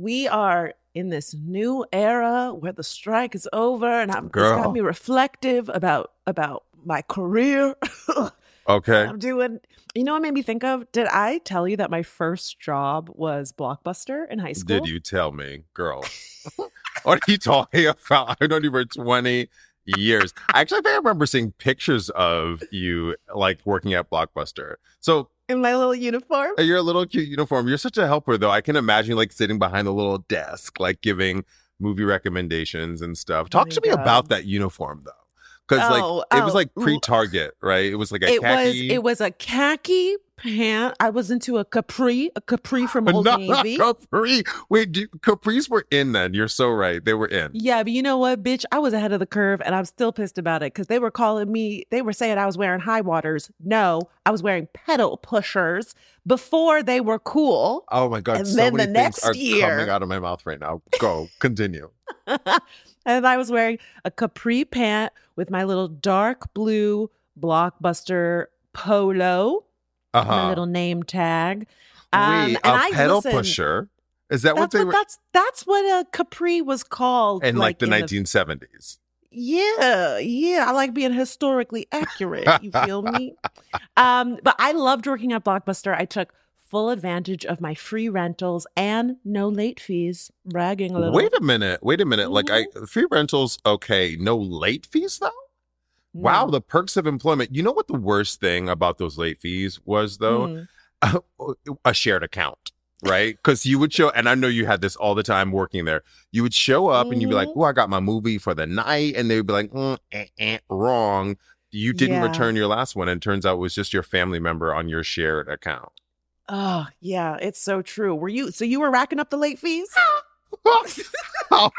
We are in this new era where the strike is over and I'm, it's got Girl. me reflective about about my career. Okay. I'm doing you know what made me think of? Did I tell you that my first job was Blockbuster in high school? Did you tell me, girl? what are you talking about? I've known you for 20 years. Actually, I remember seeing pictures of you like working at Blockbuster. So In my little uniform? uh, you're a little cute uniform. You're such a helper, though. I can imagine like sitting behind a little desk, like giving movie recommendations and stuff. Talk my to me God. about that uniform, though. Because Oh, like it was oh, like pre-Target, right? It was like a it was it was a khaki pant. I was into a capri, a capri from Old not Navy. Capri. Wait, do, capris were in then. You're so right. They were in. Yeah, but you know what, bitch? I was ahead of the curve and I'm still pissed about it because they were calling me, they were saying I was wearing high waters. No, I was wearing pedal pushers before they were cool. Oh my god! And so then many the things next are year- coming out of my mouth right now. Go, continue. and I was wearing a capri pant with my little dark blue blockbuster polo, Uh my little name tag. Um, Wait, and a I pedal listen, pusher? Is that what they what, were that's that's what a capri was called in like, the 1970s? Yeah, yeah. I like being historically accurate. You feel me? Um, but I loved working at Blockbuster. I took full advantage of my free rentals and no late fees. Bragging a little. Wait a minute. Wait a minute. Like I Mm-hmm. free rentals, okay. No late fees though. Wow, the perks of employment. You know what the worst thing about those late fees was though? Mm. a shared account, right? Because you would show, and I know you had this all the time working there. You would show up and you'd be like. "Oh, I got my movie for the night," and they'd be like, mm, eh, eh, "Wrong, you didn't Yeah. return your last one." And turns out it was just your family member on your shared account. Oh, yeah. It's so true. Were you? So you were racking up the late fees? How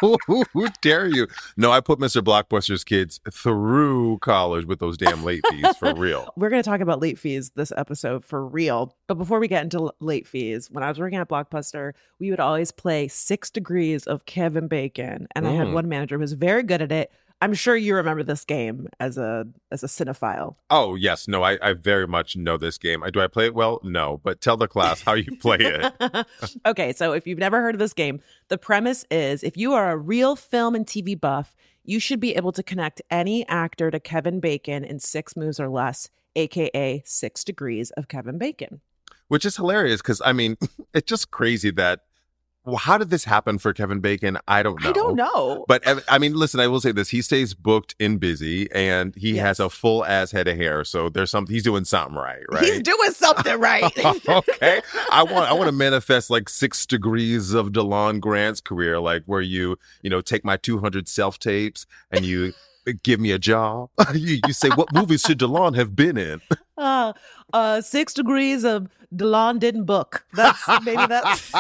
dare you? No, I put Mr. Blockbuster's kids through college with those damn late fees for real. We're going to talk about late fees this episode for real. But before we get into late fees, when I was working at Blockbuster, we would always play Six Degrees of Kevin Bacon, and I had Mm. one manager who was very good at it. I'm sure you remember this game as a as a cinephile. Oh yes, no, I, I very much know this game. I do I play it well? No, but tell the class how you play it. okay, so if you've never heard of this game, the premise is if you are a real film and TV buff, you should be able to connect any actor to Kevin Bacon in six moves or less, aka six degrees of Kevin Bacon. which is hilarious because I mean, it's just crazy that. Well, how did this happen for Kevin Bacon? I don't know. I don't know. But uh, I mean, listen, I will say this: he stays booked and busy, and he has a full ass head of hair. So there's something he's doing something right, right? He's doing something right. okay, I want I want to manifest like six degrees of De'lon Grant's career, like where you you know take my 200 self tapes and you give me a job. you, you say what movies should De'lon have been in? uh, uh, six degrees of De'lon didn't book. That's maybe that's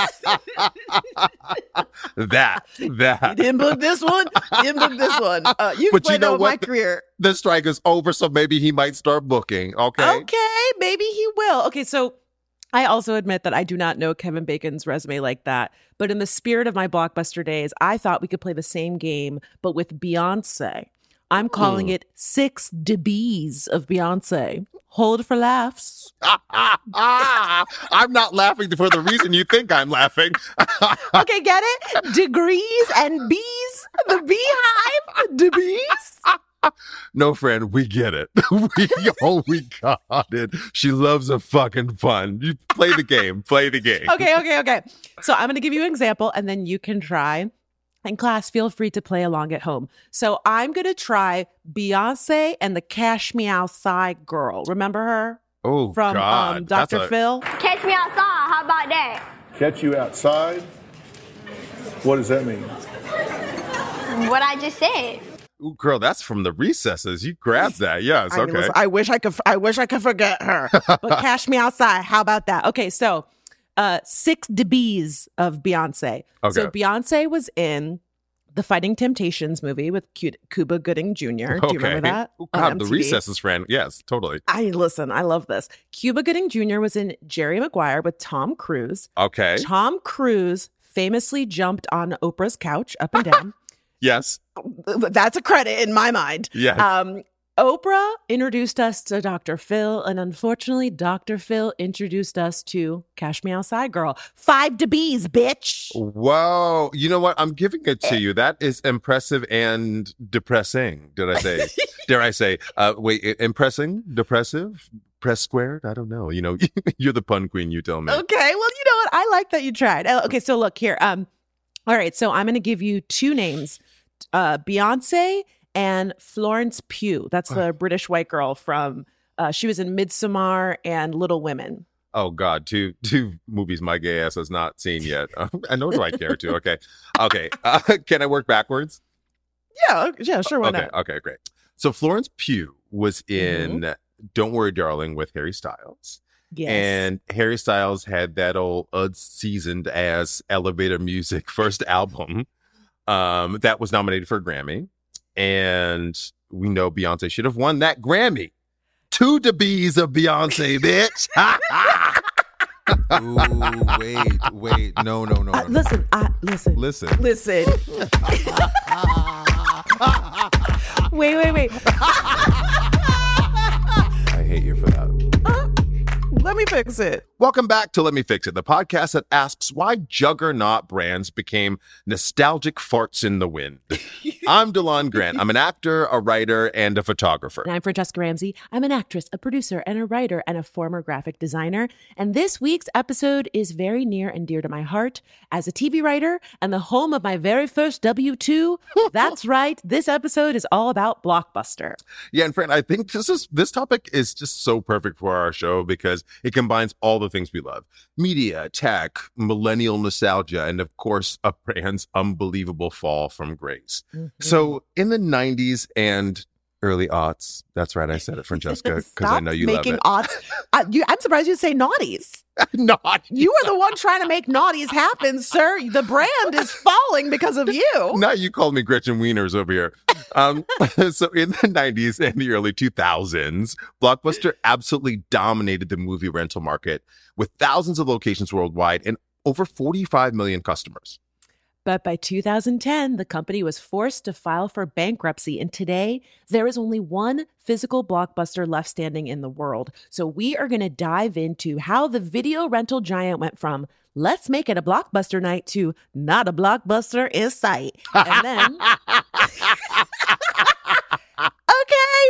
that he that didn't book this one. Didn't book this one. Uh, you But you know with my what? career. the strike is over, so maybe he might start booking. Okay. Okay, maybe he will. Okay, so I also admit that I do not know Kevin Bacon's resume like that. But in the spirit of my blockbuster days, I thought we could play the same game, but with Beyonce. I'm calling Hmm. it Six DBs of Beyonce. Hold for laughs. ah I'm not laughing for the reason you think I'm laughing. Okay, get it? Degrees and bees. The beehive. Bees. no, friend, we get it. we, oh, we got it. She loves a fucking fun. You play the game. Play the game. okay, okay, okay. So I'm going to give you an example and then you can try. And class, feel free to play along at home. So I'm going to try Beyonce and the Cash Me Outside girl. Remember her Oh, from God. um, That's Dr. a- Phil? Catch me outside. How about that? Catch you outside? What does that mean? What I just said. Ooh, girl, that's from the recesses. You grabbed that. Yes. I, mean, Okay. listen, I wish I could. I wish I could forget her. But Cash Me Outside. How about that? Okay, so uh, six dBs of Beyonce. So Beyonce was in the Fighting Temptations movie with Cuba Gooding Jr. Do you remember that? Oh, God, the recesses, friend. Yes, totally. I listen. I love this. Cuba Gooding Jr. was in Jerry Maguire with Tom Cruise. Okay. Tom Cruise famously jumped on Oprah's couch up and down. Yes. That's a credit in my mind. Yes. Um, Oprah introduced us to Dr. Phil, and unfortunately, Dr. Phil introduced us to Cash Me Outside Girl. Five to dBs, bitch. Whoa. You know what? I'm giving it Eh. to you. That is impressive and depressing. Did I say? Dare I say? Uh, wait, impressing, depressive, press squared? I don't know. You know, you're the pun queen. You tell me. Okay, well, you know what? I like that you tried. Uh, Okay, so look here. Um, all right, so I'm going to give you two names: uh, Beyonce and Florence Pugh. That's the British white girl from. Uh, she was in Midsommar and Little Women. Oh God, two two movies my gay ass has not seen yet. I know do I care to? Okay, okay. Uh, can I work backwards? Yeah, yeah, sure. Why okay, not? okay, great. So Florence Pugh was in "Don't Worry, Darling" with Harry Styles. Yes. And Harry Styles had that old unseasoned ass elevator music first album um, that was nominated for a Grammy. And we know Beyonce should have won that Grammy. Two dBs of Beyonce, bitch. Ooh, wait, wait. No, no, no, Uh, no. no. listen, I listen. Listen. Listen. wait, wait, wait. Let me fix it. Welcome back to Let Me Fix It, the podcast that asks why juggernaut brands became nostalgic farts in the wind. I'm De'lon Grant. I'm an actor, a writer, and a photographer. And I'm Franchesca Ramsey. I'm an actress, a producer, and a writer, and a former graphic designer. And this week's episode is very near and dear to my heart. As a TV writer and the home of my very first W 2, that's right, this episode is all about Blockbuster. Yeah, and friend, I think this is this topic is just so perfect for our show because it combines all the things we love: media, tech, millennial nostalgia, and of course, a brand's unbelievable fall from grace. Mm-hmm. So, in the '90s and early aughts, that's right, I said it, Franchesca, because I know you making love odds. I, you, I'm surprised you say naughties. it. Not You are the one trying to make naughties happen, sir. The brand is falling because of you. Now you called me Gretchen Wieners over here. Um, so in the 90s and the early 2000s, Blockbuster absolutely dominated the movie rental market with thousands of locations worldwide and over 45 million customers. But by 2010, the company was forced to file for bankruptcy. And today, there is only one physical blockbuster left standing in the world. So we are going to dive into how the video rental giant went from let's make it a blockbuster night to not a blockbuster in sight. And then.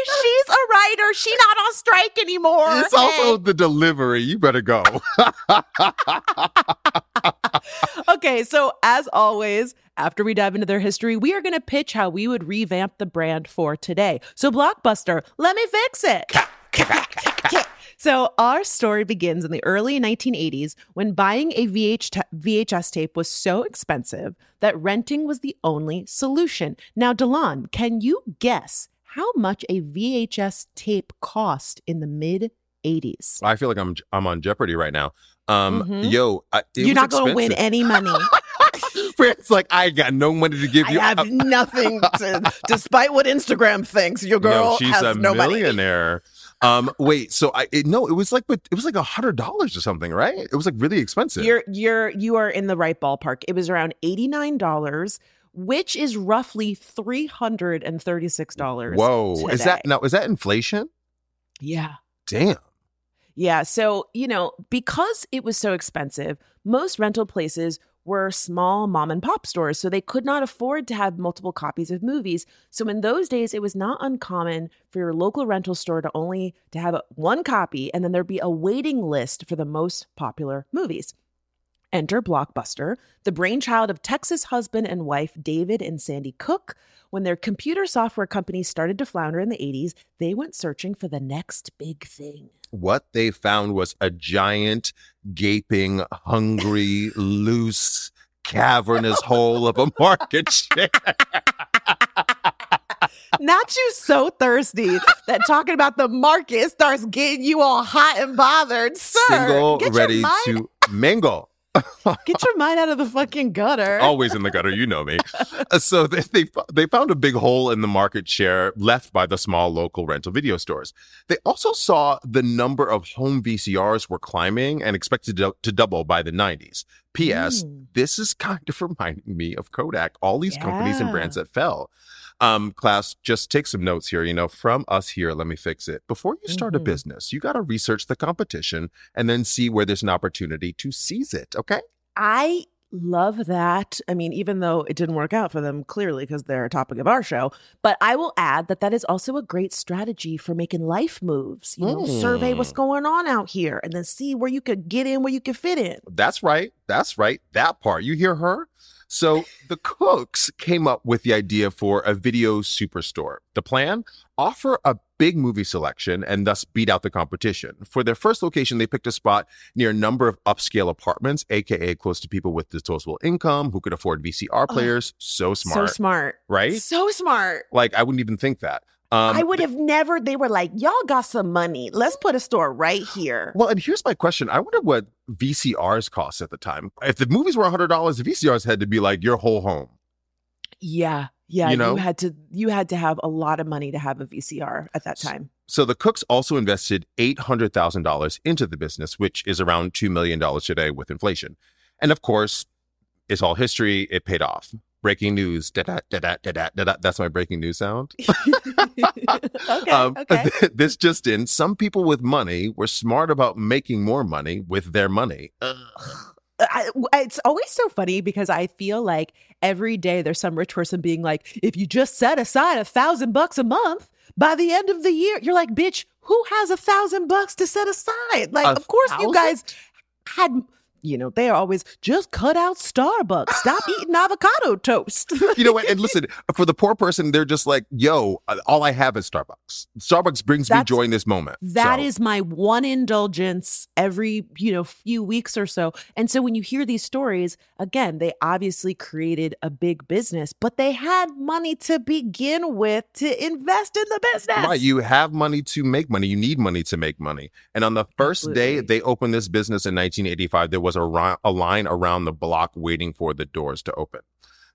she's a writer. She's not on strike anymore. It's also the delivery. You better go. okay, so as always, after we dive into their history, we are going to pitch how we would revamp the brand for today. So, Blockbuster, let me fix it. So, our story begins in the early 1980s when buying a VH ta- VHS tape was so expensive that renting was the only solution. Now, De'lon, can you guess how much a VHS tape cost in the mid 80s? I feel like I'm I'm on Jeopardy right now. Um, Mhm. yo, I, You're not going to win any money. It's like I got no money to give you. I have nothing to, despite what Instagram thinks, your girl no, she's has a no money. millionaire. Um, wait, so I it, no, it was like, but it was like a hundred dollars or something, right? It was like really expensive. You're you're you are in the right ballpark. It was around eighty nine dollars, which is roughly three hundred and thirty six dollars. Whoa, is that now? Is that inflation? Yeah. Damn. Yeah. So, you know, because it was so expensive, most rental places were small mom and pop stores, so they could not afford to have multiple copies of movies. So in those days, it was not uncommon for your local rental store to only to have one copy and then there'd be a waiting list for the most popular movies. Enter Blockbuster, the brainchild of Texas husband and wife David and Sandy Cook. When their computer software company started to flounder in the 80s, they went searching for the next big thing. What they found was a giant, gaping, hungry, loose, cavernous hole of a market share. Not you so thirsty that talking about the market starts getting you all hot and bothered. Sir, Single, ready mind- to mingle. Get your mind out of the fucking gutter. Always in the gutter, you know me. Uh, so they, they they found a big hole in the market share left by the small local rental video stores. They also saw the number of home VCRs were climbing and expected to, to double by the 90s. P.S. Mm. This is kind of reminding me of Kodak. All these companies and brands that fell. Um, class, just take some notes here. You know, from us here, let me fix it. Before you start a Mhm. business, you got to research the competition and then see where there's an opportunity to seize it. Okay. I love that. I mean, even though it didn't work out for them clearly because they're a topic of our show, but I will add that that is also a great strategy for making life moves. You know, survey what's Mm. going on out here and then see where you could get in, where you could fit in. That's right. That's right. That part. You hear her? So the Cooks came up with the idea for a video superstore. The plan? Offer a big movie selection and thus beat out the competition. For their first location, they picked a spot near a number of upscale apartments, aka close to people with disposable income who could afford VCR players. so smart. So smart. Right? So smart. Like I wouldn't even think that. Um, I would have never, they were like, y'all got some money. Let's put a store right here. Well, and here's my question. I wonder what VCRs cost at the time. If the movies were $100, the VCRs had to be like your whole home. Yeah. Yeah. You You, had to you had to have a lot of money to have a VCR at that time. So the Cooks also invested $800,000 into the business, which is around $2 million today with inflation. And of course, it's all history. It paid off. Breaking news. That's my breaking news sound. okay. Um, okay. this just in. Some people with money were smart about making more money with their money. I, it's always so funny because I feel like every day there's some rich person being like, if you just set aside a thousand bucks a month by the end of the year, you're like, bitch, who has a thousand bucks to set aside? Like, A of course, thousand? you guys had, you know, they are always just cut out Starbucks, stop eating avocado toast. you know what? And listen, for the poor person, they're just like, yo, uh, all I have is Starbucks. Starbucks brings me joy in this moment. That So- is my one indulgence every, you know, few weeks or so. And so when you hear these stories, again, they obviously created a big business, but they had money to begin with to invest in the business. Right. You have money to make money. You need money to make money. And on the first day they opened this business in 1985, there was a, ri- a line around the block waiting for the doors to open.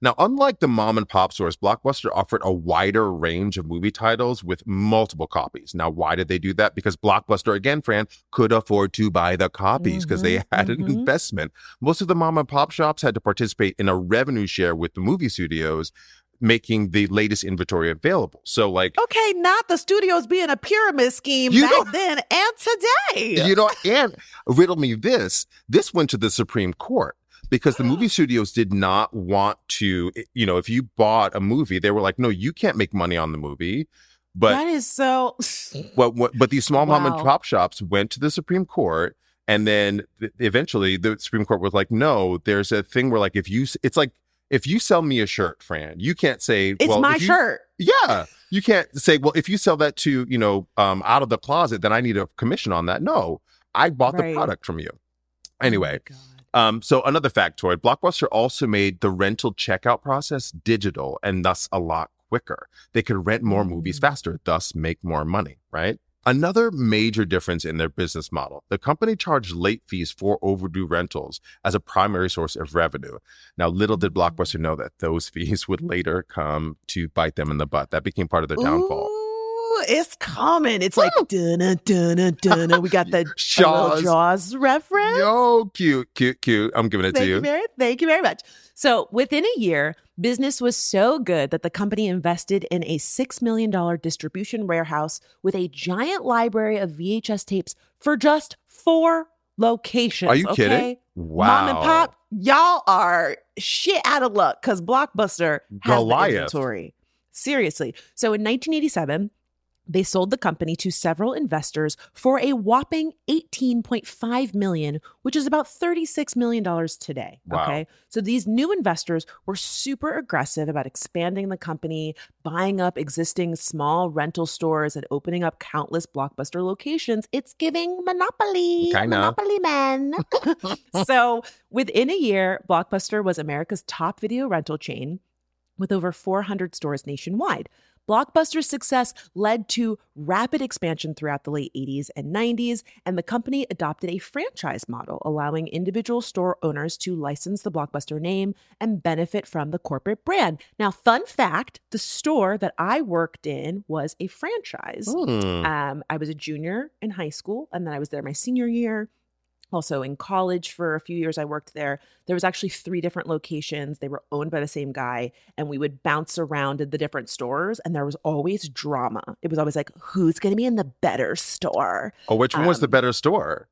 Now, unlike the mom and pop stores, Blockbuster offered a wider range of movie titles with multiple copies. Now, why did they do that? Because Blockbuster, again, Fran, could afford to buy the copies because they Mhm, had an mhm. investment. Most of the mom and pop shops had to participate in a revenue share with the movie studios, making the latest inventory available. So, like, Okay, not the studios being a pyramid scheme You back know- then and today. You know, and riddle me this. This went to the Supreme Court because the movie studios did not want to, eh, you know, if you bought a movie, they were like, no, you can't make money on the movie. But that is so. what, what, but these small mom and pop shops went to the Supreme Court, and then th- eventually the Supreme Court was like, no, there's a thing where like if you, it's like if you sell me a shirt, Fran, you can't say It's well, my you- shirt. yeah. You can't say, well, if you sell that to, you know, um, out of the closet, then I need a commission on that. No, I bought Right. the product from you. Oh Anyway, um, so another factoid Blockbuster also made the rental checkout process digital and thus a lot quicker. They could rent more movies Mm. faster, thus make more money, right? Another major difference in their business model the company charged late fees for overdue rentals as a primary source of revenue. Now, little did mm. Blockbuster know that those fees would later come to bite them in the butt. That became part of their downfall. It's coming. It's like dun dun dun. We got the Jaws. Jaws reference. Yo, cute, cute, cute. I'm giving it Thank to you. you. very, thank you very much. So within a year, business was so good that the company invested in a six million dollar distribution warehouse with a giant library of VHS tapes for just four locations. Are you okay? kidding? Mom and pop, y'all are shit out of luck because Blockbuster has Goliath. the inventory. Seriously. So in 1987, they sold the company to several investors for a whopping 18.5 million, which is about 36 million dollars today. Wow. Okay. So these new investors were super aggressive about expanding the company, buying up existing small rental stores and opening up countless blockbuster locations. It's giving monopoly. Kinda. Monopoly man. so within a year, Blockbuster was America's top video rental chain with over 400 stores nationwide. Blockbuster's success led to rapid expansion throughout the late 80s and 90s, and the company adopted a franchise model, allowing individual store owners to license the Blockbuster name and benefit from the corporate brand. Now, fun fact the store that I worked in was a franchise. Hmm. Um, I was a junior in high school, and then I was there my senior year. Also in college for a few years, I worked there. There was actually three different locations. They were owned by the same guy, and we would bounce around in the different stores. And there was always drama. It was always like, who's going to be in the better store? Oh, which one was the Um, better store?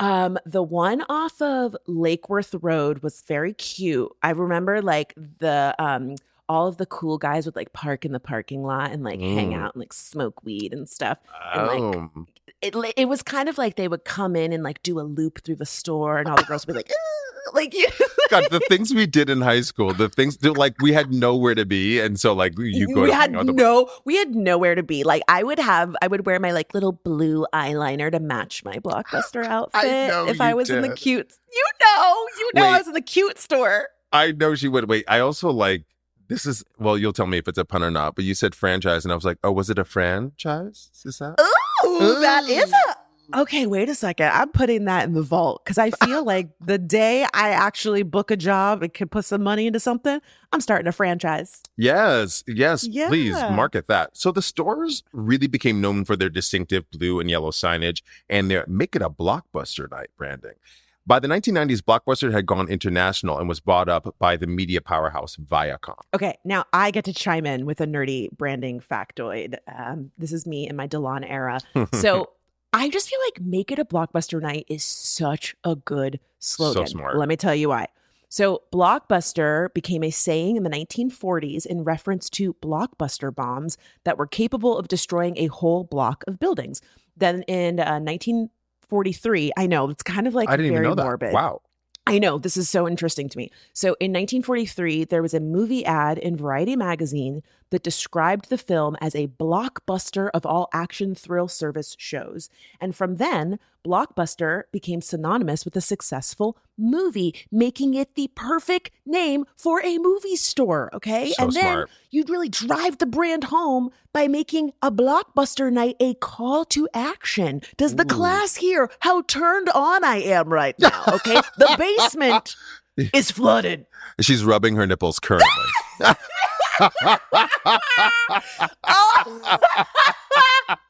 Um, the one off of Lakeworth Road was very cute. I remember like the um all of the cool guys would like park in the parking lot and like hang Mm. out and like smoke weed and stuff. and, like, Oh, it it was kind of like they would come in and like do a loop through the store, and all the girls would be like, "Ugh," like you. God, the things we did in high school, the things like we had nowhere to be, and so like you go. we to had hang the- no, we had nowhere to be. Like I would have, I would wear my like little blue eyeliner to match my blockbuster outfit know if I was in the did. cute. You know, you know, I was in the cute store. I know she would. Wait, I also like this is well. You'll tell me if it's a pun or not. But you said franchise, and I was like, oh, was it a franchise? Is that? Ooh, that is a. Okay, wait a second. I'm putting that in the vault because I feel like the day I actually book a job and can put some money into something, I'm starting a franchise. Yes, yes, please market that. So the stores really became known for their distinctive blue and yellow signage and their make it a blockbuster night branding. By the 1990s, Blockbuster had gone international and was bought up by the media powerhouse Viacom. Okay, now I get to chime in with a nerdy branding factoid. Um, this is me in my De'lon era. So I just feel like make it a blockbuster night is such a good slogan. smart. Let me tell you why. So blockbuster became a saying in the 1940s in reference to blockbuster bombs that were capable of destroying a whole block of buildings. Then in uh, 1943, I know it's kind of like I didn't very even know that. morbid. Wow. I know this is so interesting to me. So in 1943, there was a movie ad in Variety magazine that described the film as a blockbuster of all action thrill service shows. And from then, Blockbuster became synonymous with a successful movie, making it the perfect name for a movie store. Okay. So and then smart. you'd really drive the brand home by making a blockbuster night a call to action. Does the class hear how turned on I am right now? Okay. the basement is flooded. She's rubbing her nipples currently. Oh.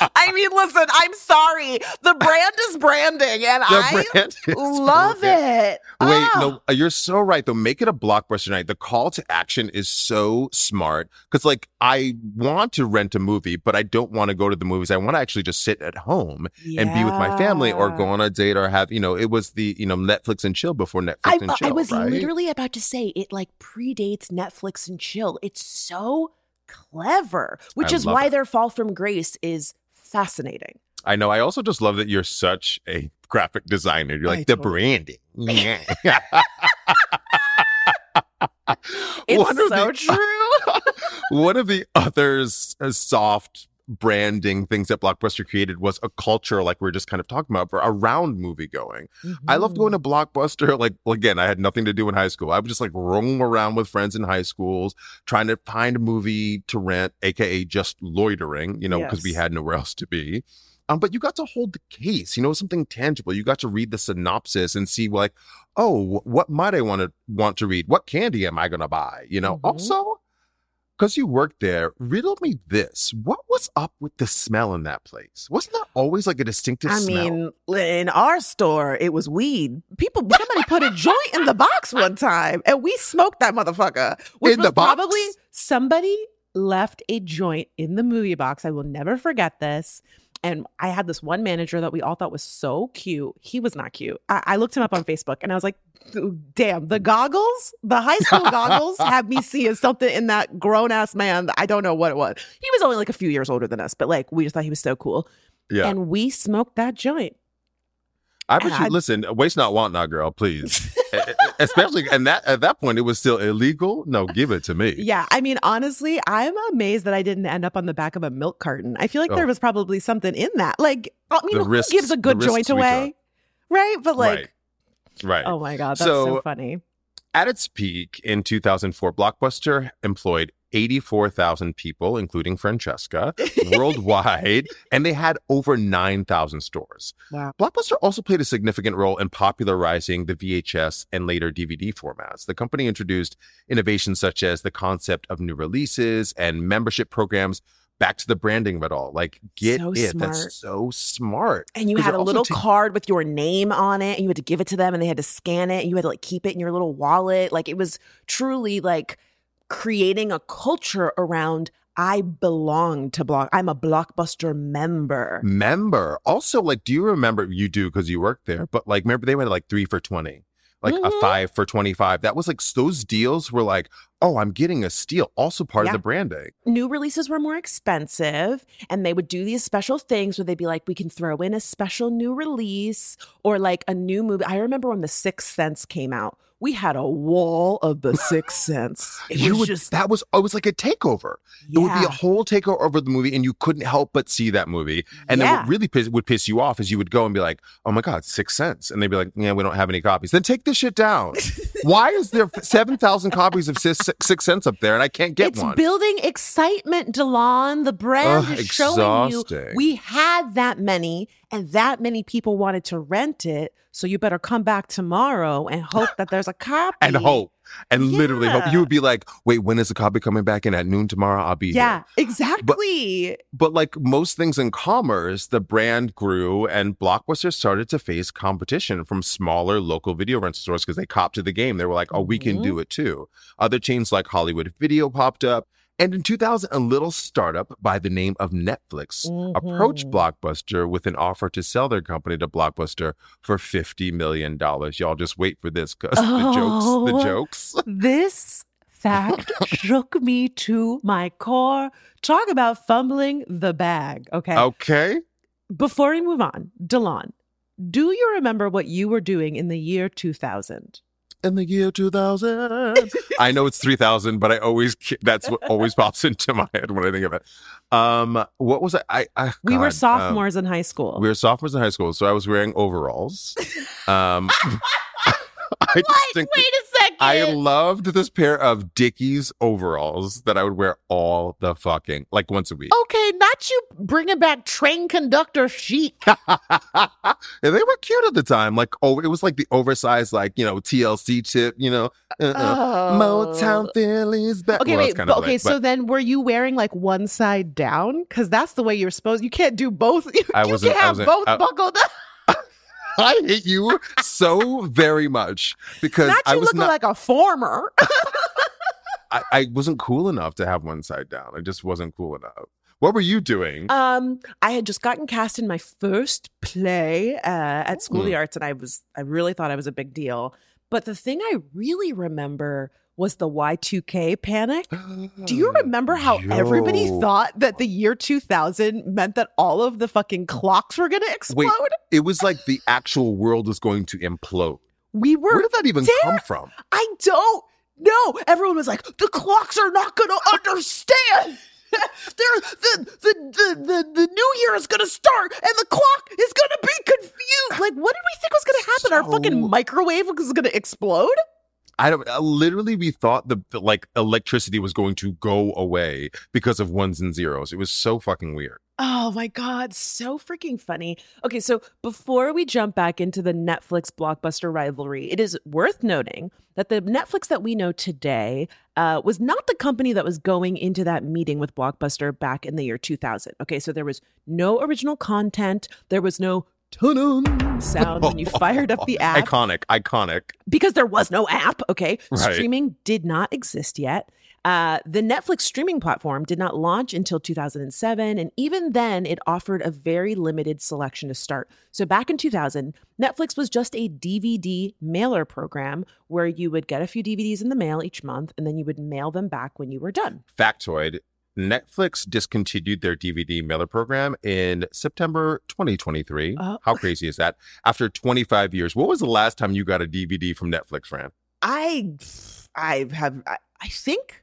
I mean, listen, I'm sorry. The brand is branding, and I love branding. it. Wait, Oh. no, you're so right though. Make it a blockbuster night. The call to action is so smart because, like, I want to rent a movie, but I don't want to go to the movies. I want to actually just sit at home and be with my family or go on a date or have, you know, it was the, you know, Netflix and chill before Netflix I, and chill. I was right? literally about to say it like predates Netflix and chill. It's so clever, which I is why it. their fall from grace is fascinating. I know. I also just love that you're such a graphic designer. You're like I the totally- branding. Yeah. It's One of so the- true. One of the others uh, soft branding things that Blockbuster created was a culture like we are just kind of talking about for around movie going. I loved going to Blockbuster. Like again, I had nothing to do in high school. I would just like roam around with friends in high schools trying to find a movie to rent, aka just loitering, you know, because we had nowhere else to be. Um, but you got to hold the case, you know, something tangible. You got to read the synopsis and see like, oh, what might I want to want to read? What candy am I going to buy? You know. Mhm. Also, because you worked there, riddle me this: What was up with the smell in that place? Wasn't that always like a distinctive I smell? mean, in our store, it was weed. People, somebody put a joint in the box one time, and we smoked that motherfucker. Which In was the box? probably somebody left a joint in the movie box. I will never forget this. And I had this one manager that we all thought was so cute. He was not cute. I, I looked him up on Facebook and I was like, damn, the goggles, the high school goggles have me seeing something in that grown ass man. I don't know what it was. He was only like a few years older than us, but like we just thought he was so cool. Yeah. And we smoked that joint. I bet you I- listen, waste not, want not, girl, please. Especially and that at that point it was still illegal. No, give it to me. Yeah. I mean, honestly, I'm amazed that I didn't end up on the back of a milk carton. I feel like there Oh. was probably something in that. Like, I mean, The who risks- gives a good joint away? Right. But like, right. Right. oh my God, that's so, So- funny. At its peak in 2004, Blockbuster employed 84,000 people, including Franchesca, worldwide, and they had over 9,000 stores. Wow. Blockbuster also played a significant role in popularizing the VHS and later DVD formats. The company introduced innovations such as the concept of new releases and membership programs. Back to the branding of it all. Like, get So it. smart. That's so smart. And you had a little ta- card with your name on it, and you had to give it to them, and they had to scan it, and you had to like keep it in your little wallet. Like it was truly like creating a culture around I belong to Block. I'm a Blockbuster member. member. Also, like, do you remember? You do because you worked there, but like, remember they went like three for 20, like a Mhm. five for 25. That was like, those deals were like, oh, I'm getting a steal. Also part Yeah. of the branding. New releases were more expensive, and they would do these special things where they'd be like, we can throw in a special new release or like a new movie. I remember when The Sixth Sense came out, we had a wall of The Sixth Sense. It you was would, just that was, oh, it was like a takeover. It would be a whole takeover of the movie, and you couldn't help but see that movie. And then Yeah. what really piss, would piss you off is you would go and be like, oh my God, Six Cents. And they'd be like, yeah, we don't have any copies. Then take this shit down. Why is there 7,000 copies of Six, Six Cents up there and I can't get it's one? It's building excitement, De'lon. The brand Ugh, is showing you we had that many, and that many people wanted to rent it. So you better come back tomorrow and hope that there's a copy. and hope and literally hope you would be like wait when is the copy coming back in at noon tomorrow i'll be Yeah, here exactly. but like most things in commerce the brand grew and blockbuster started to face competition from smaller local video rental stores because they copped to the game they were like oh we can Mm-hmm. do it too other chains like hollywood video popped up and in 2000 a little startup by the name of netflix approached Mhm. blockbuster with an offer to sell their company to blockbuster for 50 million dollars y'all just wait for this because the jokes the Oh. jokes This fact shook me to my core. Talk about fumbling the bag. Okay. Okay. Before we move on, De'lon, do you remember what you were doing in the year 2000? In the year 2000. I know it's 3000, but I always, that's what always pops into my head when I think of it. Um, what was I? I, I we were God, um, sophomores in high school. we were sophomores in high school. So I was wearing overalls. Um, I What? Wait a second. I loved this pair of Dickies overalls that I would wear all the fucking, like once a week. okay, not you bringing back train conductor chic. and they were cute at the time. Like, oh, it was like the oversized, like, you know, TLC tip, you know, uh-uh. Oh. Motown Phillies back. Okay, Well, wait. kind But, okay, so but then were you wearing like one side down? Because that's the way you're supposed. You can't do both. You, I you wasn't- can I have both I- buckled up. I hate you so very much because Not I was not, like a former. I, I wasn't cool enough to have one side down. I just wasn't cool enough. What were you doing? Um, I had just gotten cast in my first play uh, at School of Hmm. the Arts, and I was I really thought I was a big deal. But the thing I really remember was the Y2K panic. Do you remember how everybody thought that the year 2000 meant that all of the fucking clocks were going to explode? Wait, it was like the actual world was going to implode. we were Where did that even there. come from? I don't know. Everyone was like, the clocks are not going to understand. They're, the, the, the, the, the new year is going to start and the clock is going to be confused. Like, what did we think was going to happen? Our fucking microwave was going to explode? I don't. Uh, literally, we thought the, the like electricity was going to go away because of ones and zeros. It was so fucking weird. Oh my God, so freaking funny. Okay, so before we jump back into the Netflix blockbuster rivalry, it is worth noting that the Netflix that we know today uh, was not the company that was going into that meeting with Blockbuster back in the year 2000. Okay, so there was no original content, there was no ta-dum sound when you fired up the app Iconic, iconic. because there was no app. Okay, Right. streaming did not exist yet. Uh, the Netflix streaming platform did not launch until 2007, and even then, it offered a very limited selection to start. So, back in 2000, Netflix was just a DVD mailer program where you would get a few DVDs in the mail each month, and then you would mail them back when you were done. Factoid Netflix discontinued their DVD mailer program in September 2023. Oh. How crazy is that? After 25 years, what was the last time you got a DVD from Netflix, Fran? I, I have, I, I think,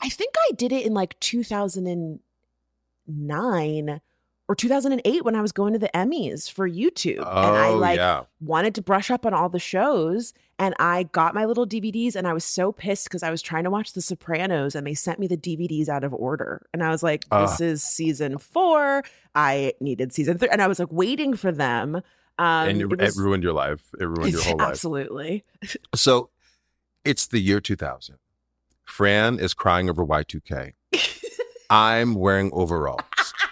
I think I did it in like 2009 or 2008 when I was going to the Emmys for YouTube. and I Oh, like yeah. wanted to brush up on all the shows and I got my little DVDs and I was so pissed because I was trying to watch The Sopranos and they sent me the DVDs out of order. And I was like, this Ugh. is season four. I needed season three. And I was like waiting for them. Um, and it, it it ruined your life. It ruined your whole life. Absolutely. So it's the year 2000. Fran is crying over Y2K. I'm wearing overalls.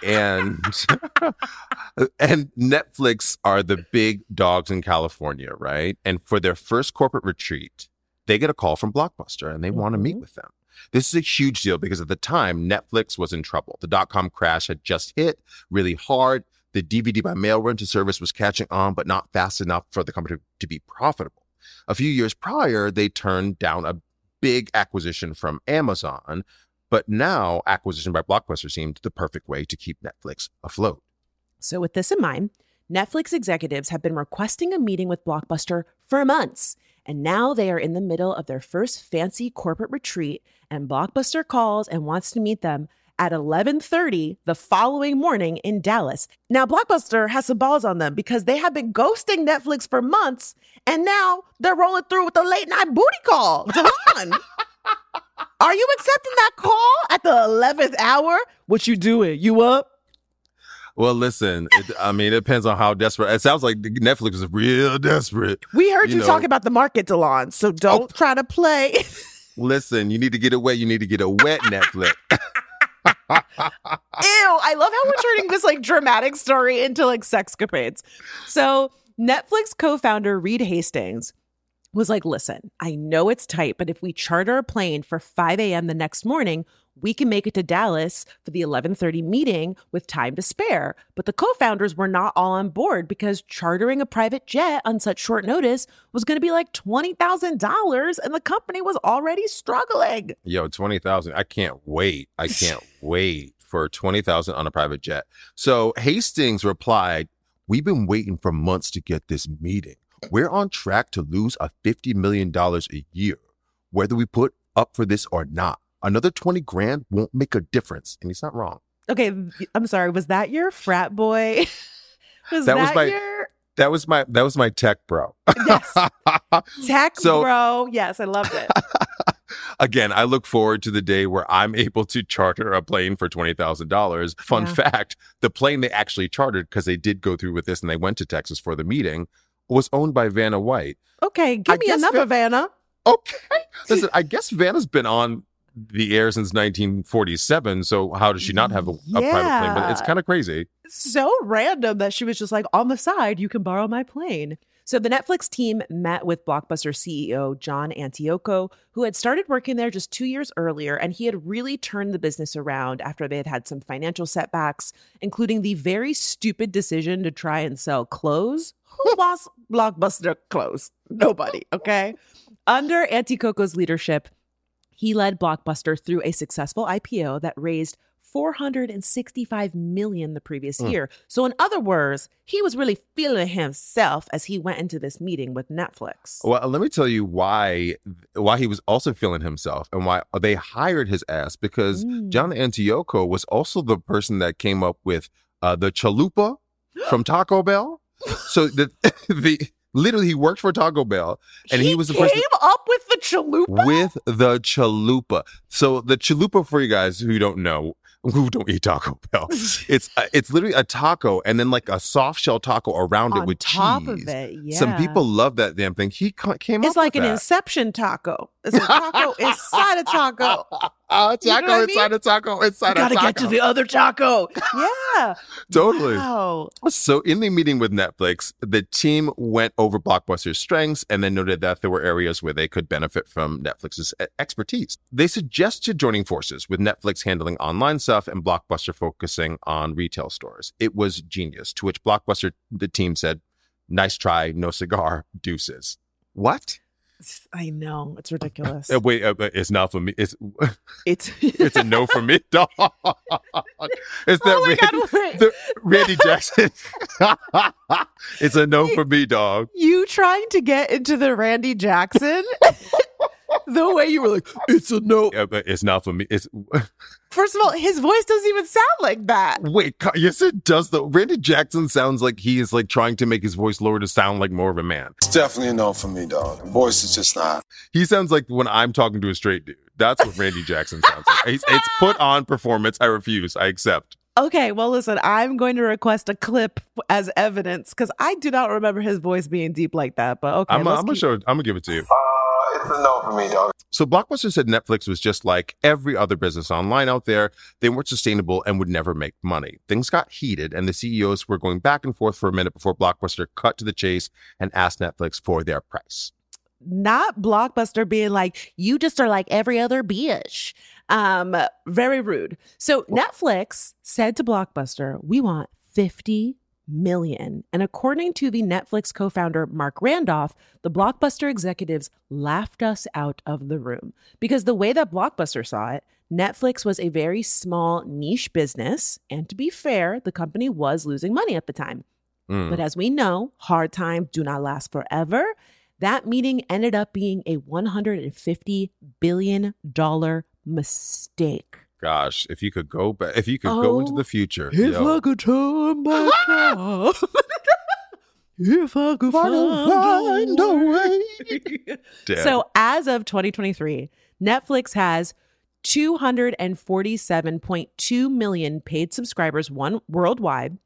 And and Netflix are the big dogs in California, right? And for their first corporate retreat, they get a call from Blockbuster and they want to meet Mhm. with them. This is a huge deal because at the time Netflix was in trouble. The dot com crash had just hit really hard. The DVD by mail rental service was catching on, but not fast enough for the company to be profitable. A few years prior, they turned down a big acquisition from Amazon, but now acquisition by Blockbuster seemed the perfect way to keep Netflix afloat. So, with this in mind, Netflix executives have been requesting a meeting with Blockbuster for months. And now they are in the middle of their first fancy corporate retreat, and Blockbuster calls and wants to meet them at 11:30 the following morning in Dallas. Now Blockbuster has some balls on them because they have been ghosting Netflix for months and now they're rolling through with a late night booty call. Devon, are you accepting that call at the 11th hour? What you doing? You up? Well, listen, it, I mean, it depends on how desperate. It sounds like Netflix is real desperate. We heard You you, know- talk about the market, De'lon, so don't Oh. try to play. Listen, you need to get it wet. You need to get a wet Netflix. Ew, I love how we're turning this like dramatic story into like sex sexcapades. So, Netflix co founder Reed Hastings was like, listen, I know it's tight, but if we charter a plane for 5 a.m. the next morning, we can make it to Dallas for the 11:30 meeting with time to spare. But the co-founders were not all on board because chartering a private jet on such short notice was going to be like $20,000 and the company was already struggling. Yo, 20,000. I can't wait. I can't wait for 20,000 on a private jet. So Hastings replied, We've been waiting for months to get this meeting. We're on track to lose a $50 million a year, whether we put up for this or not. Another 20 grand won't make a difference. And he's not wrong. Okay, I'm sorry. Was that your frat boy? was That that, was my- your That was my that was my tech bro. yes tech So- bro? Yes, I loved it. Again, I look forward to the day where I'm able to charter a plane for $20,000. Fun Yeah. fact the plane they actually chartered, because they did go through with this and they went to Texas for the meeting, was owned by Vanna White. Okay, give I me a guess number, that- Vanna. Okay. Listen, I guess Vanna's been on the air since 1947. So how does she not have a, a private plane? But it's kind of crazy. so random that she was just like, on the side, you can borrow my plane. So the Netflix team met with Blockbuster CEO John Antioco, who had started working there just two years earlier, and he had really turned the business around after they had had some financial setbacks, including the very stupid decision to try and sell clothes. Who wants Blockbuster clothes? Nobody, okay? Under Antioco's leadership, he led Blockbuster through a successful IPO that raised 465 million the previous Mm. year. So in other words, he was really feeling himself as he went into this meeting with Netflix. Well, let me tell you why why he was also feeling himself and why they hired his ass because Mm. John Antioco was also the person that came up with uh, the chalupa from Taco Bell. So the the literally he worked for Taco Bell and he, was the came person up with the chalupa. with the chalupa. So the chalupa for you guys who don't know, who don't eat Taco Bell, it's uh, it's literally a taco and then like a soft shell taco around it On with top cheese. of it, yeah. Some people love that damn thing. He ca- came It's like an that. Inception taco. It's a taco inside a taco. Uh, You know taco what I inside mean? a taco inside a taco. You gotta get to the other taco. Yeah. Totally. Wow. So, in the meeting with Netflix, the team went over Blockbuster's strengths and then noted that there were areas where they could benefit from Netflix's e- expertise. They suggested joining forces with Netflix handling online stuff and Blockbuster focusing on retail stores. It was genius, to which Blockbuster, the team said, Nice try, no cigar, deuces. What? I know. It's ridiculous. Uh, wait, uh, uh, it's not for me. It's It's it's a no for me, dog. It's that Oh Randy, God, the- Randy Jackson. it's a no for me, dog. you trying to get into the Randy Jackson the way you were like, it's a no. Yeah, but it's not for me. It's First of all, his voice doesn't even sound like that. wait, yes, it does. Though Randy Jackson sounds like he is like trying to make his voice lower to sound like more of a man. It's definitely a no for me, dog. The voice is just not. He sounds like when I'm talking to a straight dude. That's what Randy Jackson sounds like. It's, it's put on performance. I refuse. I accept. Okay, well, listen, I'm going to request a clip as evidence because I do not remember his voice being deep like that. But okay, I'm, gonna keep- show. I'm gonna give it to you. It's a no for me, dog. So Blockbuster said Netflix was just like every other business online out there. They weren't sustainable and would never make money. Things got heated and the CEOs were going back and forth for a minute before Blockbuster cut to the chase and asked Netflix for their price. not Blockbuster being like, you just are like every other bitch. Um, very rude. So Netflix said to Blockbuster, we want 50 million. And according to the Netflix co-founder Marc Randolph, the Blockbuster executives laughed us out of the room because the way that Blockbuster saw it, Netflix was a very small niche business, and to be fair, the company was losing money at the time. Mm. But as we know, hard times do not last forever. That meeting ended up being a $150 billion mistake. Gosh, if you could go back, if you could go into Oh, the future, If yo. I could turn back time, if I could find, find a way. So, as of 2023, Netflix has 247.2 million paid subscribers one worldwide,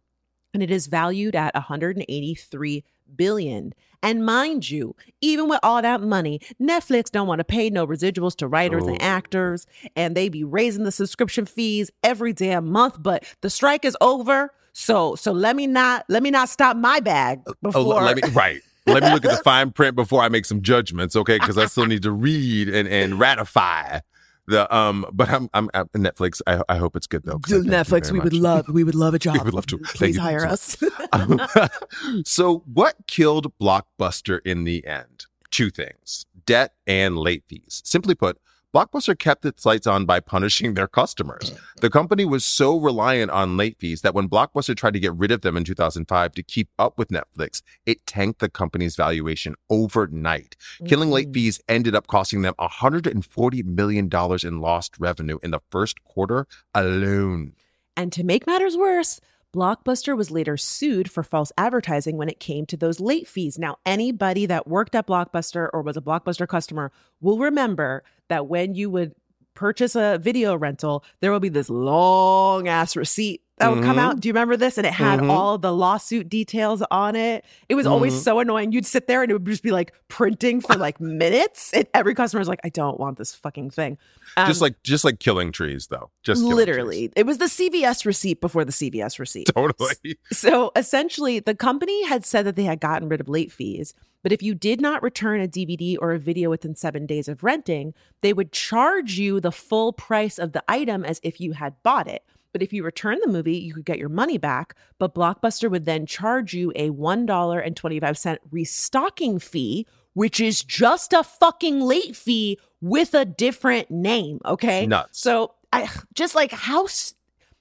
and it is valued at 183 billion. And mind you, even with all that money, Netflix don't want to pay no residuals to writers Oh. and actors, and they be raising the subscription fees every damn month. But the strike is over, so so let me not let me not stop my bag uh, oh, before. Oh, let me right. Let me look at the fine print before I make some judgments, okay? Because I still need to read and, and ratify the um. But I'm I'm at Netflix. I I hope it's good though. 'cause I thank you Netflix, we would love we would love a job. We would love to. Please hire us. so, what killed Blockbuster in the end? Two things debt and late fees. Simply put, Blockbuster kept its lights on by punishing their customers. The company was so reliant on late fees that when Blockbuster tried to get rid of them in 2005 to keep up with Netflix, it tanked the company's valuation overnight. Killing late Mm. fees ended up costing them $140 million in lost revenue in the first quarter alone. And to make matters worse, Blockbuster was later sued for false advertising when it came to those late fees. Now, anybody that worked at Blockbuster or was a Blockbuster customer will remember that when you would purchase a video rental, there will be this long ass receipt that would come Mhm. out. Do you remember this? And it had Mhm. all the lawsuit details on it. It was always Mhm. so annoying. You'd sit there and it would just be like printing for like minutes. And every customer was like, I don't want this fucking thing. just Um, like just like killing trees though. Just literally. It was the CVS receipt before the CVS receipt. Totally. So essentially, the company had said that they had gotten rid of late fees, but if you did not return a DVD or a video within seven days of renting, they would charge you the full price of the item as if you had bought it. But if you return the movie, you could get your money back. But Blockbuster would then charge you a $1.25 restocking fee, which is just a fucking late fee with a different name. Okay. Nuts. So I just like how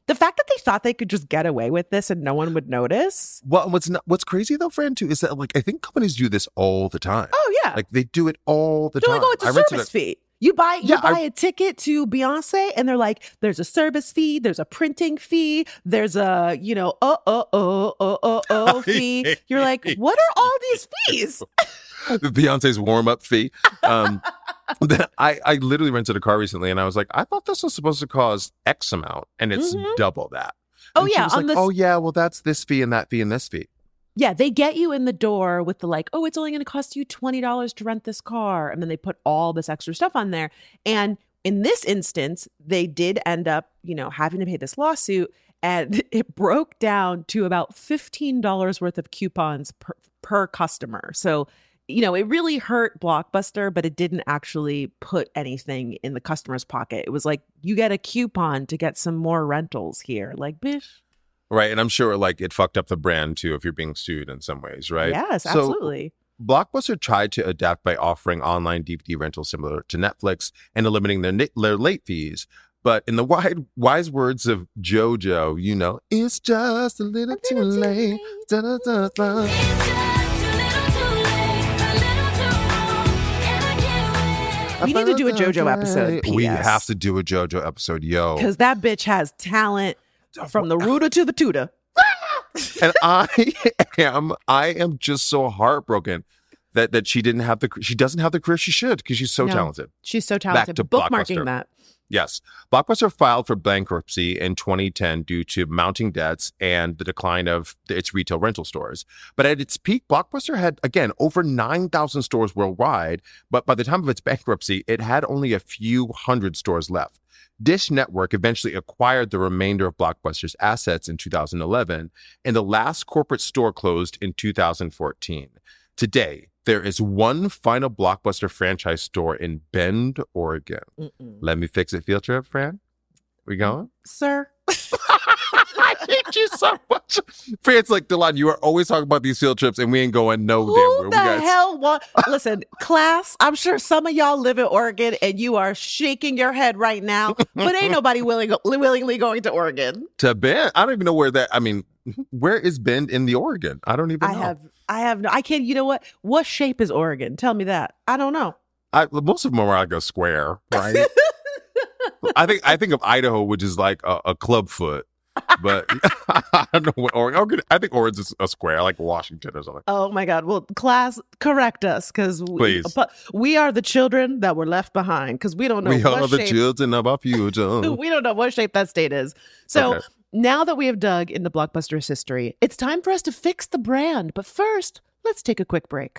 the fact that they thought they could just get away with this and no one would notice. Well, what's not, what's crazy though, friend, too, is that like I think companies do this all the time. Oh yeah. Like they do it all the They're time. like, oh, it's a I service fee. You buy you Yeah, buy a ticket to Beyonce, and they're like, "There's a service fee, there's a printing fee, there's a you know, uh uh uh uh uh uh fee." You're like, "What are all these fees?" Beyonce's warm up fee. Um, I I literally rented a car recently, and I was like, I thought this was supposed to cost X amount, and it's Mhm. double that. Oh And she yeah, like, the oh yeah, well that's this fee and that fee and this fee. Yeah, they get you in the door with the like, oh, it's only going to cost you $20 to rent this car. And then they put all this extra stuff on there. And in this instance, they did end up, you know, having to pay this lawsuit and it broke down to about $15 worth of coupons per, per customer. So, you know, it really hurt Blockbuster, but it didn't actually put anything in the customer's pocket. It was like, you get a coupon to get some more rentals here. Like, bish. Right. And I'm sure like it fucked up the brand too if you're being sued in some ways, right? Yes, So, absolutely. Blockbuster tried to adapt by offering online DVD rental similar to Netflix and eliminating their, na- their late fees. But in the wide, wise words of JoJo, you know, it's just a little too late. Da, da, da, da. We need to do a JoJo episode, We have to do a JoJo episode, yo. Because that bitch has talent from the rooter to the tutor. and I am I am just so heartbroken that that she didn't have the she doesn't have the career she should because she's so No. talented. She's so talented. Back to Bookmarking that. Yes. Blockbuster filed for bankruptcy in 2010 due to mounting debts and the decline of its retail rental stores. But at its peak, Blockbuster had, again, over 9,000 stores worldwide. But by the time of its bankruptcy, it had only a few hundred stores left. Dish Network eventually acquired the remainder of Blockbuster's assets in 2011, and the last corporate store closed in 2014. Today, there is one final Blockbuster franchise store in Bend, Oregon. Mm-mm. Let me fix it field trip, Fran. We mm, going? Sir. Hate you so much. Fran's like, De'lon, you are always talking about these field trips and we ain't going no damn where. Who the got hell want? Listen, class. I'm sure some of y'all live in Oregon and you are shaking your head right now, but ain't nobody willing willingly going to Oregon. to Bend. I don't even know where that. I mean, where is Bend in the Oregon? I don't even I know. have, I have no. I can't. You know what? What shape is Oregon? Tell me that. I don't know. I, most of them are like a square, right? I think I think of Idaho, which is like a, a club foot, but I don't know what Oregon. I think Oregon's a square, like Washington or something. Oh my God. Well, class, correct us because Please. We are the children that were left behind because we don't know we what are the shape. children of our future. we don't know what shape that state is. So Okay. now that we have dug into Blockbuster's history, it's time for us to fix the brand. But first, let's take a quick break.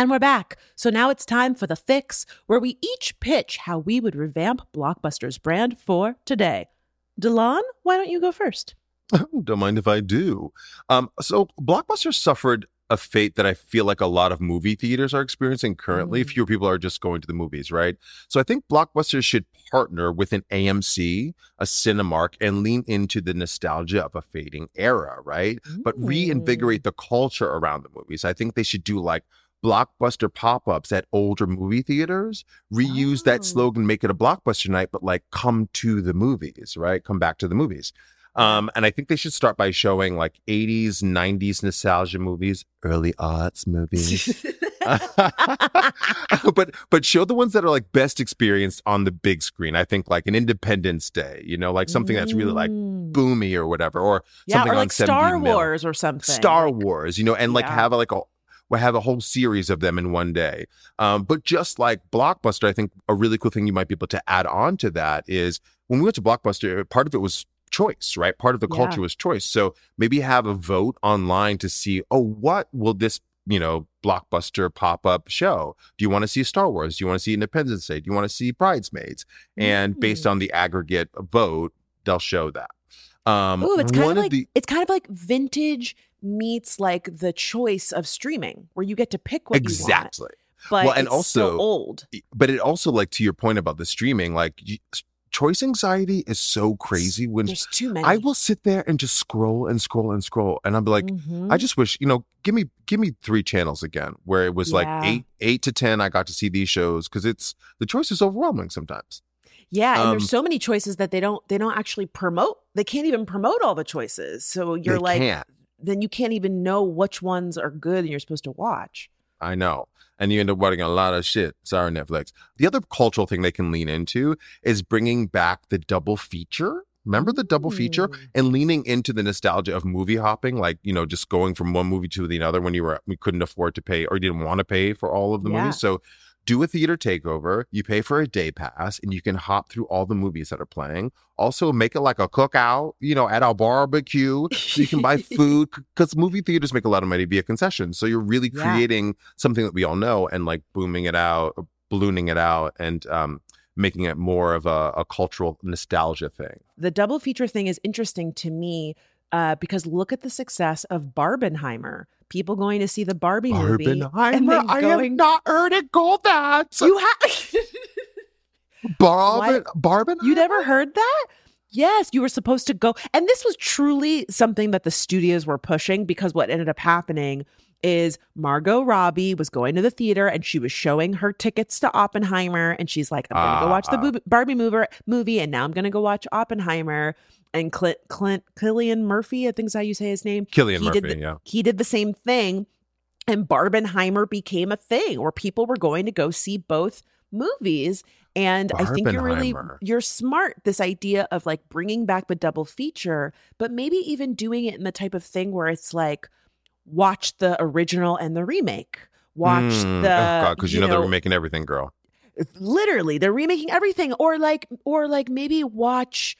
And we're back. So now it's time for the fix, where we each pitch how we would revamp Blockbuster's brand for today. De'lon, why don't you go first? Don't mind if I do. Um, so Blockbuster suffered a fate that I feel like a lot of movie theaters are experiencing currently. Fewer people are just going to the movies, right? So I think Blockbuster should partner with an AMC, a Cinemark, and lean into the nostalgia of a fading era, right? But reinvigorate the culture around the movies. I think they should do like blockbuster pop-ups at older movie theaters reuse that slogan make it a blockbuster night but like come to the movies right come back to the movies um and i think they should start by showing like 80s 90s nostalgia movies early arts movies but but show the ones that are like best experienced on the big screen i think like an independence day you know like something that's really like boomy or whatever or Mm. Yeah, something or like Star 70 mil. Wars or something. Star Wars, you know, and like Yeah. have a, like a we have a whole series of them in one day. Um, but just like Blockbuster, I think a really cool thing you might be able to add on to that is when we went to Blockbuster, part of it was choice, right? Part of the Yeah. culture was choice. So maybe have a vote online to see, oh, what will this you know, blockbuster pop up show. Do you want to see Star Wars? Do you want to see Independence Day? Do you want to see Bridesmaids? And based Mm. on the aggregate vote, they'll show that. Um, Ooh, it's kind one of like the it's kind of like vintage meets like the choice of streaming, where you get to pick what exactly. you want. But Well, and it's so also- old. But it also like to your point about the streaming, like you, choice anxiety is so crazy when There's too many. I will sit there and just scroll and scroll and scroll, and I'll be like, Mhm. I just wish you know, give me give me three channels again, where it was like eight eight to ten. I got to see these shows because it's the choice is overwhelming sometimes. Yeah, and Um, there's so many choices that they don't they don't actually promote. They can't even promote all the choices. So you're like can't. then you can't even know which ones are good and you're supposed to watch. I know. And you end up watching a lot of shit. Sorry, Netflix. The other cultural thing they can lean into is bringing back the double feature. Remember the double feature Mm. and leaning into the nostalgia of movie hopping, like you know, just going from one movie to the other when you were we couldn't afford to pay or you didn't want to pay for all of the Yeah. movies. So do a theater takeover. You pay for a day pass, and you can hop through all the movies that are playing. Also, make it like a cookout, you know, at our barbecue, so you can buy food because movie theaters make a lot of money via concessions. So you're really Yeah. creating something that we all know and like booming it out, ballooning it out, and um, making it more of a, a cultural nostalgia thing. The double feature thing is interesting to me uh, because look at the success of Barbenheimer. People going to see the Barbie movie. and then I have not heard it called that. You have Barben, Barben. You never heard that? Yes, you were supposed to go. And this was truly something that the studios were pushing because what ended up happening is Margot Robbie was going to the theater and she was showing her tickets to Oppenheimer and she's like, I'm going to go watch the Ah. Barbie mover, movie and now I'm going to go watch Oppenheimer. And Clint, Clint, Cillian Murphy, I think is how you say his name. Cillian he did Murphy, the- yeah. He did the same thing. And Barbenheimer became a thing where people were going to go see both movies. And I think you're really you're smart. This idea of like bringing back the double feature, but maybe even doing it in the type of thing where it's like watch the original and the remake. Watch Mm, the oh god, because you, know, they're making everything, girl. literally they're remaking everything or like or like maybe watch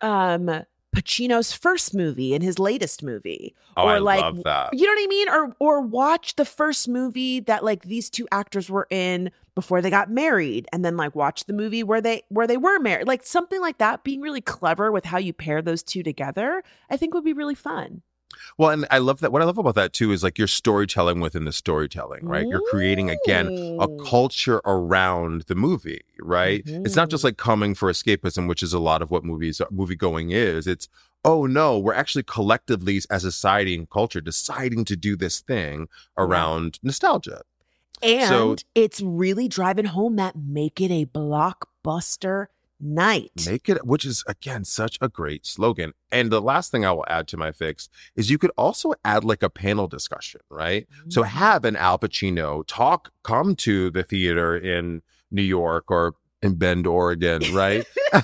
um Pacino's first movie and his latest movie. Oh, or I like love that. you know what I mean? Or or watch the first movie that like these two actors were in before they got married and then like watch the movie where they where they were married. Like something like that being really clever with how you pair those two together I think would be really fun Well, and I love that. What I love about that too is like you're storytelling within the storytelling, right? You're creating again a culture around the movie, right? It's not just Mhm. like coming for escapism, which is a lot of what movies movie going is. It's oh no, we're actually collectively as a society and culture deciding to do this thing around nostalgia. and So- it's really driving home that make it a blockbuster night Make it, which is again such a great slogan. And the last thing I will add to my fix is you could also add like a panel discussion, right? So Mm-hmm. have an Al Pacino talk, come to the theater in New York or in Bend, Oregon, right?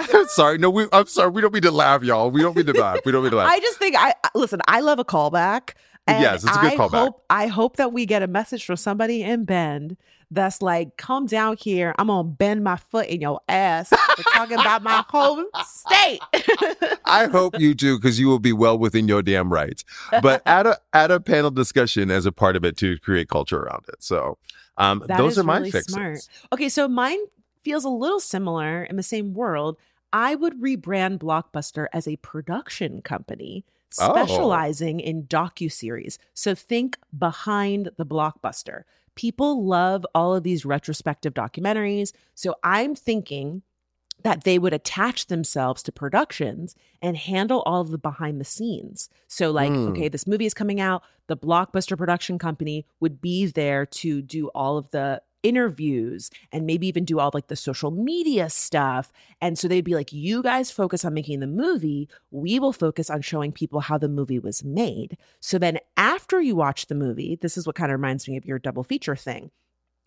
sorry, no, we, I'm sorry, we don't mean to laugh, y'all. We don't mean to laugh. We don't mean to laugh. I just think I listen. I love a callback. And Yes, it's a good I callback. Hope, I hope that we get a message from somebody in Bend that's like, "Come down here. I'm gonna bend my foot in your ass. We're talking about my home state." I hope you do because you will be well within your damn rights. But add a add a panel discussion as a part of it to create culture around it. So um, those are my really fixes. smart. Okay, so mine feels a little similar in the same world. I would rebrand Blockbuster as a production company Oh. specializing in docu-series. So think behind the blockbuster. People love all of these retrospective documentaries. So I'm thinking that they would attach themselves to productions and handle all of the behind the scenes. So, like, Hmm. okay, this movie is coming out, the blockbuster production company would be there to do all of the interviews and maybe even do all like the social media stuff. And so they'd be like, you guys focus on making the movie, we will focus on showing people how the movie was made. So then after you watch the movie, this is what kind of reminds me of your double feature thing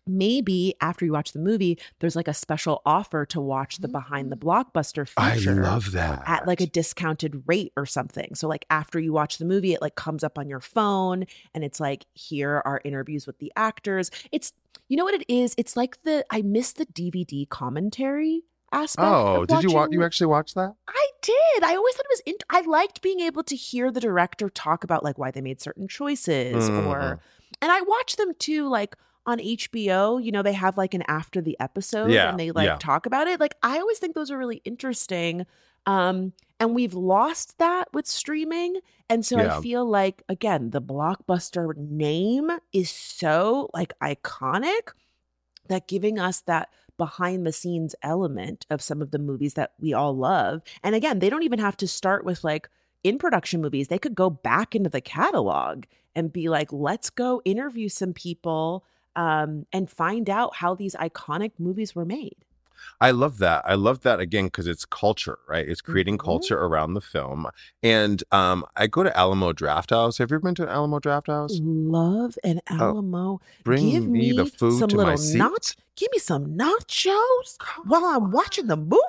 maybe after you watch the movie, there's like a special offer to watch the behind the mm. blockbuster feature. I love that. At like a discounted rate or something. So, like, after you watch the movie, it like comes up on your phone and it's like, here are interviews with the actors. It's, you know what it is? It's like the, I miss the DVD commentary aspect. Oh, did you watch? You actually watch that? I did. I always thought it was. In- I liked being able to hear the director talk about like why they made certain choices, Mhm. or, and I watch them too, like on HBO. You know, they have like an after the episode, Yeah, and they like yeah. talk about it. Like I always think those are really interesting. Um, And we've lost that with streaming. And so Yeah. I feel like, again, the blockbuster name is so like iconic that giving us that behind the scenes element of some of the movies that we all love. And again, they don't even have to start with like in production movies. They could go back into the catalog and be like, let's go interview some people um, and find out how these iconic movies were made. I love that. I love that again because it's culture, right? It's creating Mhm. culture around the film. And um, I go to Alamo Drafthouse. Have you ever been to Alamo Drafthouse? Love an Alamo. Oh, Bring Give me the food some to my little seat. nach- Give me some nachos while I'm watching the movie.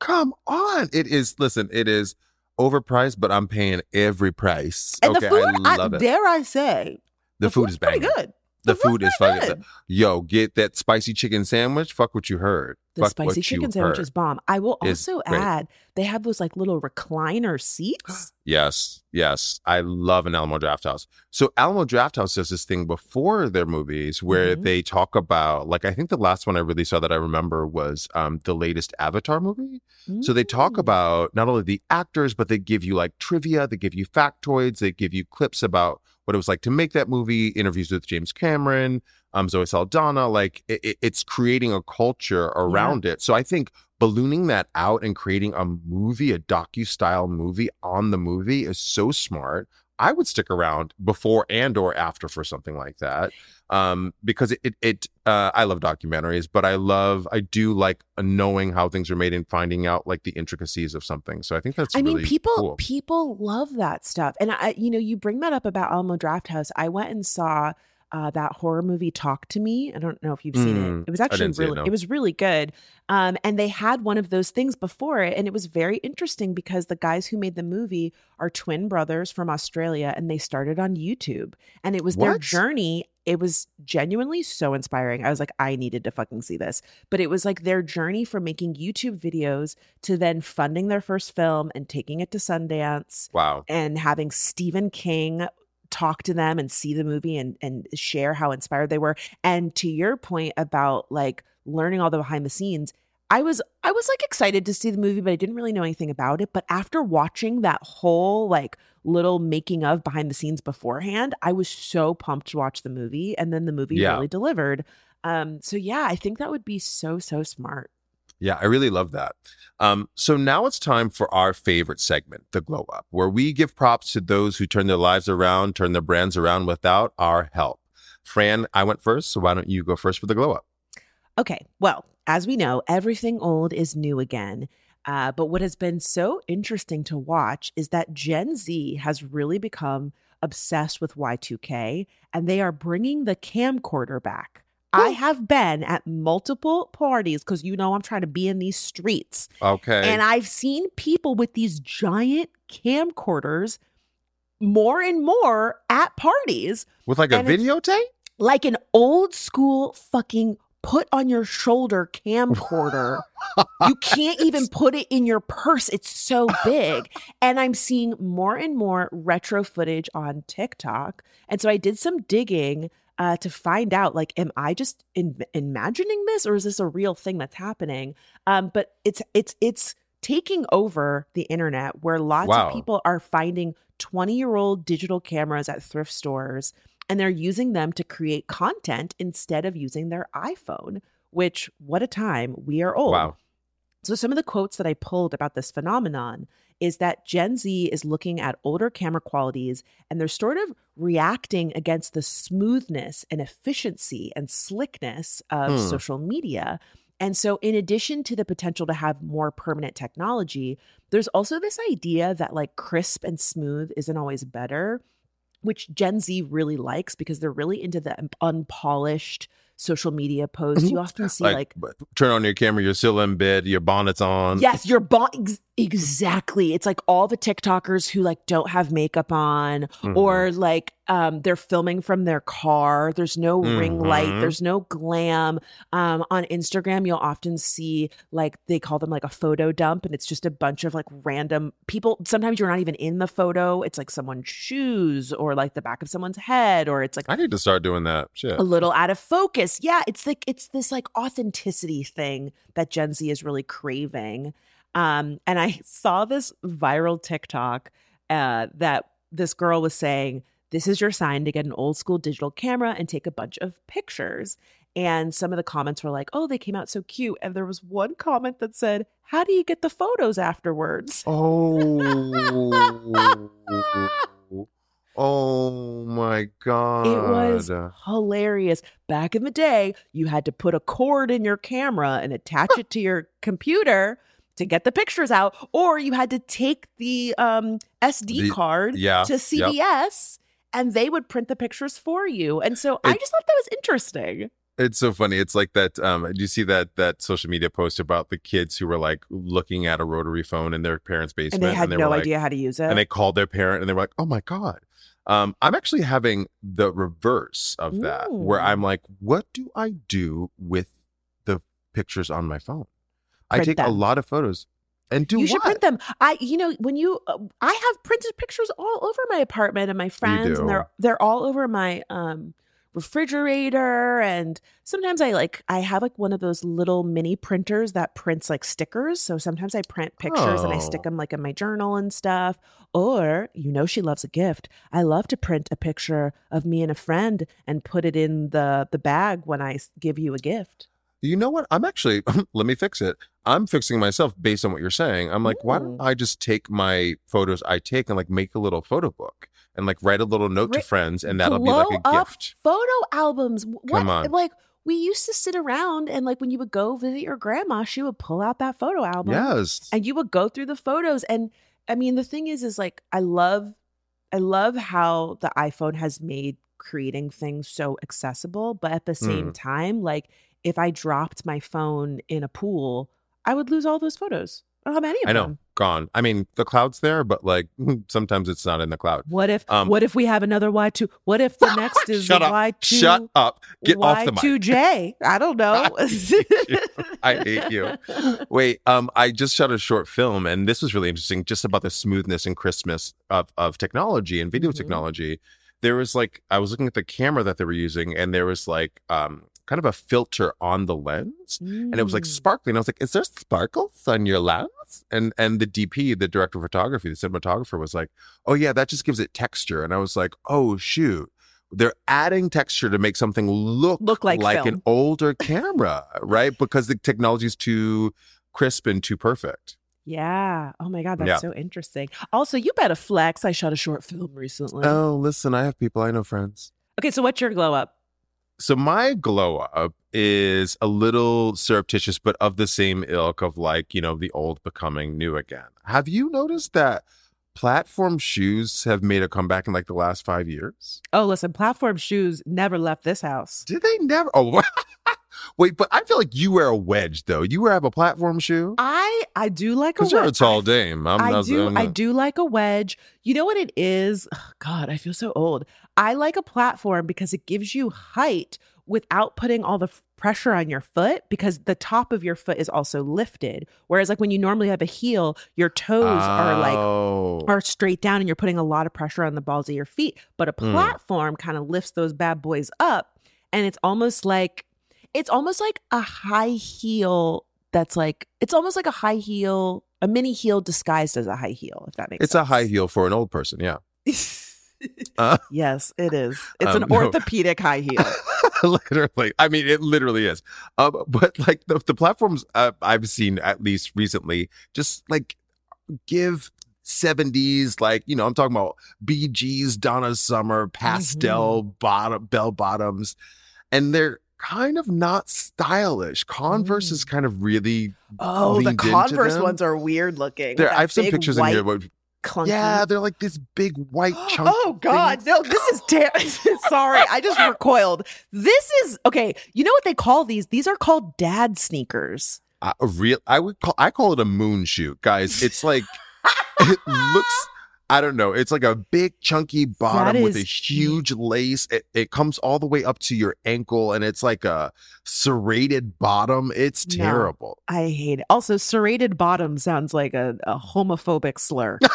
Come on. It is, listen, it is overpriced, but I'm paying every price. And okay, the food, I I it. dare I say, The, food food's is pretty good. The, food is fucking. good. Yo, get that spicy chicken sandwich. Fuck what you heard. The Fuck spicy chicken sandwich heard. is bomb. I will also great. add they have those like little recliner seats. Yes, yes. I love an Alamo Drafthouse. So Alamo Drafthouse does this thing before their movies where Mhm. they talk about like I think the last one I really saw that I remember was um the latest Avatar movie. So they talk Mm. about not only the actors, but they give you like trivia, they give you factoids, they give you clips about what it was like to make that movie, interviews with James Cameron, um, Zoe Saldana. Like it, it- it's creating a culture around it. So I think ballooning that out and creating a movie, a docu style movie on the movie is so smart. I would stick around before and or after for something like that um because it it, it uh i love documentaries but i love i do like knowing how things are made and finding out like the intricacies of something so i think that's I mean, people cool. people love that stuff, and I, you know, you bring that up about Alamo Drafthouse. I went and saw uh, that horror movie Talk to Me. I don't know if you've seen Mm, it. It was actually see it, really, was really good. Um, and they had one of those things before it, and it was very interesting because the guys who made the movie are twin brothers from Australia, and they started on YouTube, and it was their journey. It was genuinely so inspiring. I was like, I needed to fucking see this. But it was like their journey from making YouTube videos to then funding their first film and taking it to Sundance wow and having Stephen King talk to them and see the movie and and share how inspired they were. And to your point about like learning all the behind the scenes, I was I was like excited to see the movie, but I didn't really know anything about it. But after watching that whole like little making of behind the scenes beforehand, I was so pumped to watch the movie. And then the movie Yeah. really delivered. Um, so yeah, I think that would be so, so smart. Yeah i really love that um so now it's time for our favorite segment the glow up where we give props to those who turn their lives around turn their brands around without our help fran i went first so why don't you go first for the glow up Okay, well, as we know, everything old is new again. Uh, but what has been so interesting to watch is that Gen Z has really become obsessed with Y2K and they are bringing the camcorder back. I have been at multiple parties because you know I'm trying to be in these streets. okay And I've seen people with these giant camcorders more and more at parties with like a videotape like an old school fucking put on your shoulder camcorder. you can't even put it in your purse. It's so big. and I'm seeing more and more retro footage on TikTok. And so I did some digging uh, to find out like, am I just in- imagining this or is this a real thing that's happening? Um, but it's, it's, it's, taking over the internet where lots Wow. of people are finding 20 year old digital cameras at thrift stores and they're using them to create content instead of using their iPhone, which, what a time. We are old. wow So, some of the quotes that I pulled about this phenomenon is that Gen Z is looking at older camera qualities and they're sort of reacting against the smoothness and efficiency and slickness of Hmm. social media. And so, in addition to the potential to have more permanent technology, there's also this idea that like crisp and smooth isn't always better, which Gen Z really likes because they're really into the unpolished social media posts. You mm-hmm. often see like, like, turn on your camera you're still in bed your bonnet's on Yes, your bon ex- exactly. It's like all the TikTokers who like don't have makeup on Mhm. or like um they're filming from their car. There's no ring light, Mhm. there's no glam. Um on Instagram you'll often see like they call them like a photo dump and it's just a bunch of like random people. Sometimes you're not even in the photo. It's like someone's shoes or like the back of someone's head or it's like i need to start doing that shit a little out of focus. Yeah, it's like it's this like authenticity thing that Gen Z is really craving. Um, and I saw this viral TikTok uh, that this girl was saying, This is your sign to get an old school digital camera and take a bunch of pictures. And some of the comments were like, Oh, they came out so cute. And there was one comment that said, How do you get the photos afterwards? Oh. oh my god. It was hilarious. Back in the day, you had to put a cord in your camera and attach it to your computer to get the pictures out, or you had to take the um, SD The- card yeah, to yep. CVS and they would print the pictures for you. And so I just thought that was interesting. It's so funny. It's like that. Um, do you see that that social media post about the kids who were like looking at a rotary phone in their parents' basement, And they had were no like- idea how to use it. and they called their parent, and they were like, "Oh my god." Um, I'm actually having the reverse of that, where I'm like, "What do I do with the pictures on my phone?" I take a lot of photos, and do you what? should print them. I, you know, when you, uh, I have printed pictures all over my apartment and my friends, and they're they're all over my um refrigerator. And sometimes I like I have like one of those little mini printers that prints like stickers. So sometimes I print pictures and I stick Oh. them like in my journal and stuff. Or you know, she loves a gift. I love to print a picture of me and a friend and put it in the the bag when i give you a gift. You know what? I'm actually let me fix it. I'm fixing myself based on what you're saying. I'm like, why don't I just take my photos I take and like make a little photo book and like write a little note to friends and that'll be like a gift. Photo albums. What Come on. like we used to sit around and like when you would go visit your grandma, she would pull out that photo album. Yes. And you would go through the photos. And I mean the thing is is like I love I love how the iPhone has made creating things so accessible, but at the same Mm. time, like if I dropped my phone in a pool, I would lose all those photos. I don't have any of I know. them. Gone. I mean, the cloud's there, but like sometimes it's not in the cloud. What if Um, what if we have another Y two? What if the next is Shut up. Y two? Shut up. Get off the mic. Y2J. I don't know. I hate you. Wait, um, I just shot a short film, and this was really interesting, just about the smoothness and crispness of of technology and video Mhm. technology. There was like I was looking at the camera that they were using, and there was like um kind of a filter on the lens, and it was like Mm. sparkling. I was like, "Is there sparkles on your lens?" And and the DP, the director of photography, the cinematographer, was like, "Oh yeah, that just gives it texture." And I was like, "Oh shoot." They're adding texture to make something look, Look like like an older camera, right? Because the technology is too crisp and too perfect. Yeah. Oh my God, that's Yeah. so interesting. Also, you better flex. I shot a short film recently. Oh, listen, I have people, I know friends. okay, so what's your glow up? So my glow up is a little surreptitious, but of the same ilk of like, you know, the old becoming new again. Have you noticed that platform shoes have made a comeback in like the last five years? Oh, listen, platform shoes never left this house. Did they never? Oh, wait, but I feel like you wear a wedge though. You wear have a platform shoe? I I do like a Because you're a wedge. tall dame. I'm, I do. I'm I do like a wedge. You know what it is? Ugh, God, I feel so old. I like a platform because it gives you height without putting all the f- pressure on your foot because the top of your foot is also lifted. Whereas, like when you normally have a heel, your toes are like Oh. are straight down, and you're putting a lot of pressure on the balls of your feet. But a Mm. platform kind of lifts those bad boys up, and it's almost like it's almost like a high heel that's like it's almost like a high heel, a mini heel disguised as a high heel. If that makes It's a high heel for an old person, yeah. Uh, yes, it is. It's Um, an no. orthopedic high heel. literally. I mean, it literally is. Um, but like the, the platforms uh, I've seen, at least recently, just like give 70s, like, you know, I'm talking about Bee Gees, Donna Summer, pastel Mm-hmm. bottom, bell bottoms, and they're kind of not stylish. Converse is kind of really. Oh, the Converse ones are weird looking. There, I have some pictures white, in here. But, Clunky. yeah, they're like this big white chunk. Oh God, things. no! This is ter- sorry. I just recoiled. This is okay. You know what they call these? These are called dad sneakers. Uh, real I would call I call it a moon shoe, guys. It's like it looks I don't know. It's like a big chunky bottom with a huge lace. It, it comes all the way up to your ankle and it's like a serrated bottom. It's No. terrible. I hate it. Also, serrated bottom sounds like a, a homophobic slur.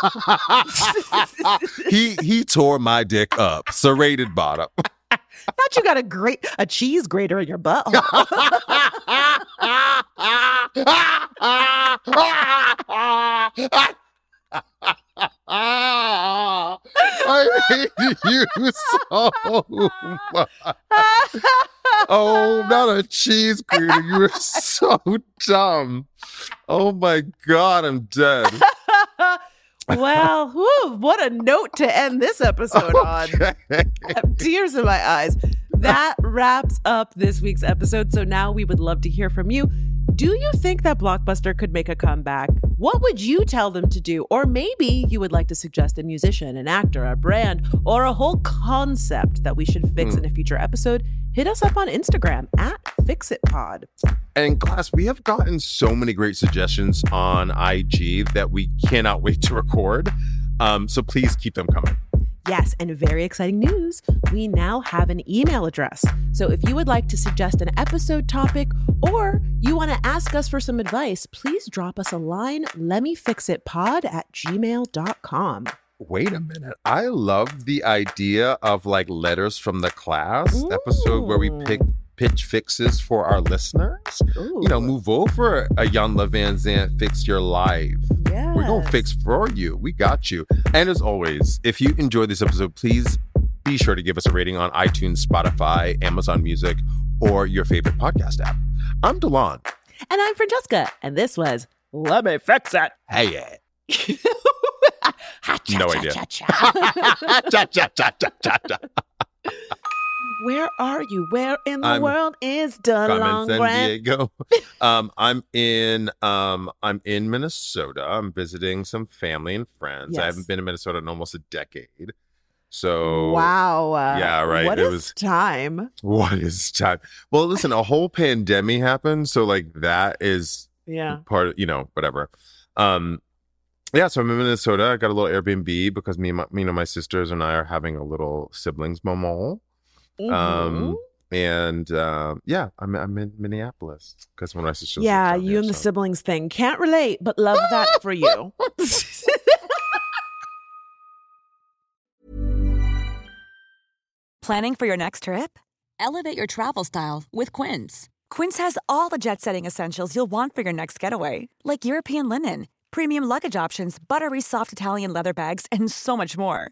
he he tore my dick up. Serrated bottom. Thought you got a great a cheese grater in your butt. I hate you so much. Oh, not a cheese grater. You are so dumb. Oh my god, I'm dead. well, whew, what a note to end this episode on. I have tears in my eyes. That wraps up this week's episode. So now we would love to hear from you. Do you think that Blockbuster could make a comeback? What would you tell them to do? Or maybe you would like to suggest a musician, an actor, a brand, or a whole concept that we should fix in a future episode. Hit us up on Instagram at FixItPod. And class, we have gotten so many great suggestions on IG that we cannot wait to record. Um, so please keep them coming. Yes, and very exciting news. We now have an email address. So if you would like to suggest an episode topic or you want to ask us for some advice, please drop us a line, lemmefixitpod at gmail.com. Wait a minute. I love the idea of like letters from the class episode where we pick pitch fixes for our listeners. You know, move over a Jan Van Zant fix your life. We're gonna fix for you. We got you. And as always, if you enjoyed this episode, please be sure to give us a rating on iTunes, Spotify, Amazon Music, or your favorite podcast app. I'm De'lon. And I'm Franchesca, and this was Let Me Fix It. Hey, yeah. no idea. cha, cha, cha, cha, cha, cha, cha. Where are you? Where in the I'm- world is De'lon San Grant? Diego. um, I'm in um, I'm in Minnesota. I'm visiting some family and friends. I haven't been in Minnesota in almost a decade. So Wow. Yeah, right. What It is was- time? what is time? Well, listen, a whole pandemic happened, so like that is Yeah. part of you know whatever. Um, yeah, so I'm in Minnesota. I got a little Airbnb because me, and my, me and my sisters and I are having a little siblings moment. Mhm. Um, and uh, yeah, I'm I'm in Minneapolis because one of my sisters. yeah, lives you here, and the siblings thing. Can't relate, but love that for you. Planning for your next trip? Elevate your travel style with Quince. Quince has all the jet setting essentials you'll want for your next getaway, like European linen, premium luggage options, buttery soft Italian leather bags, and so much more.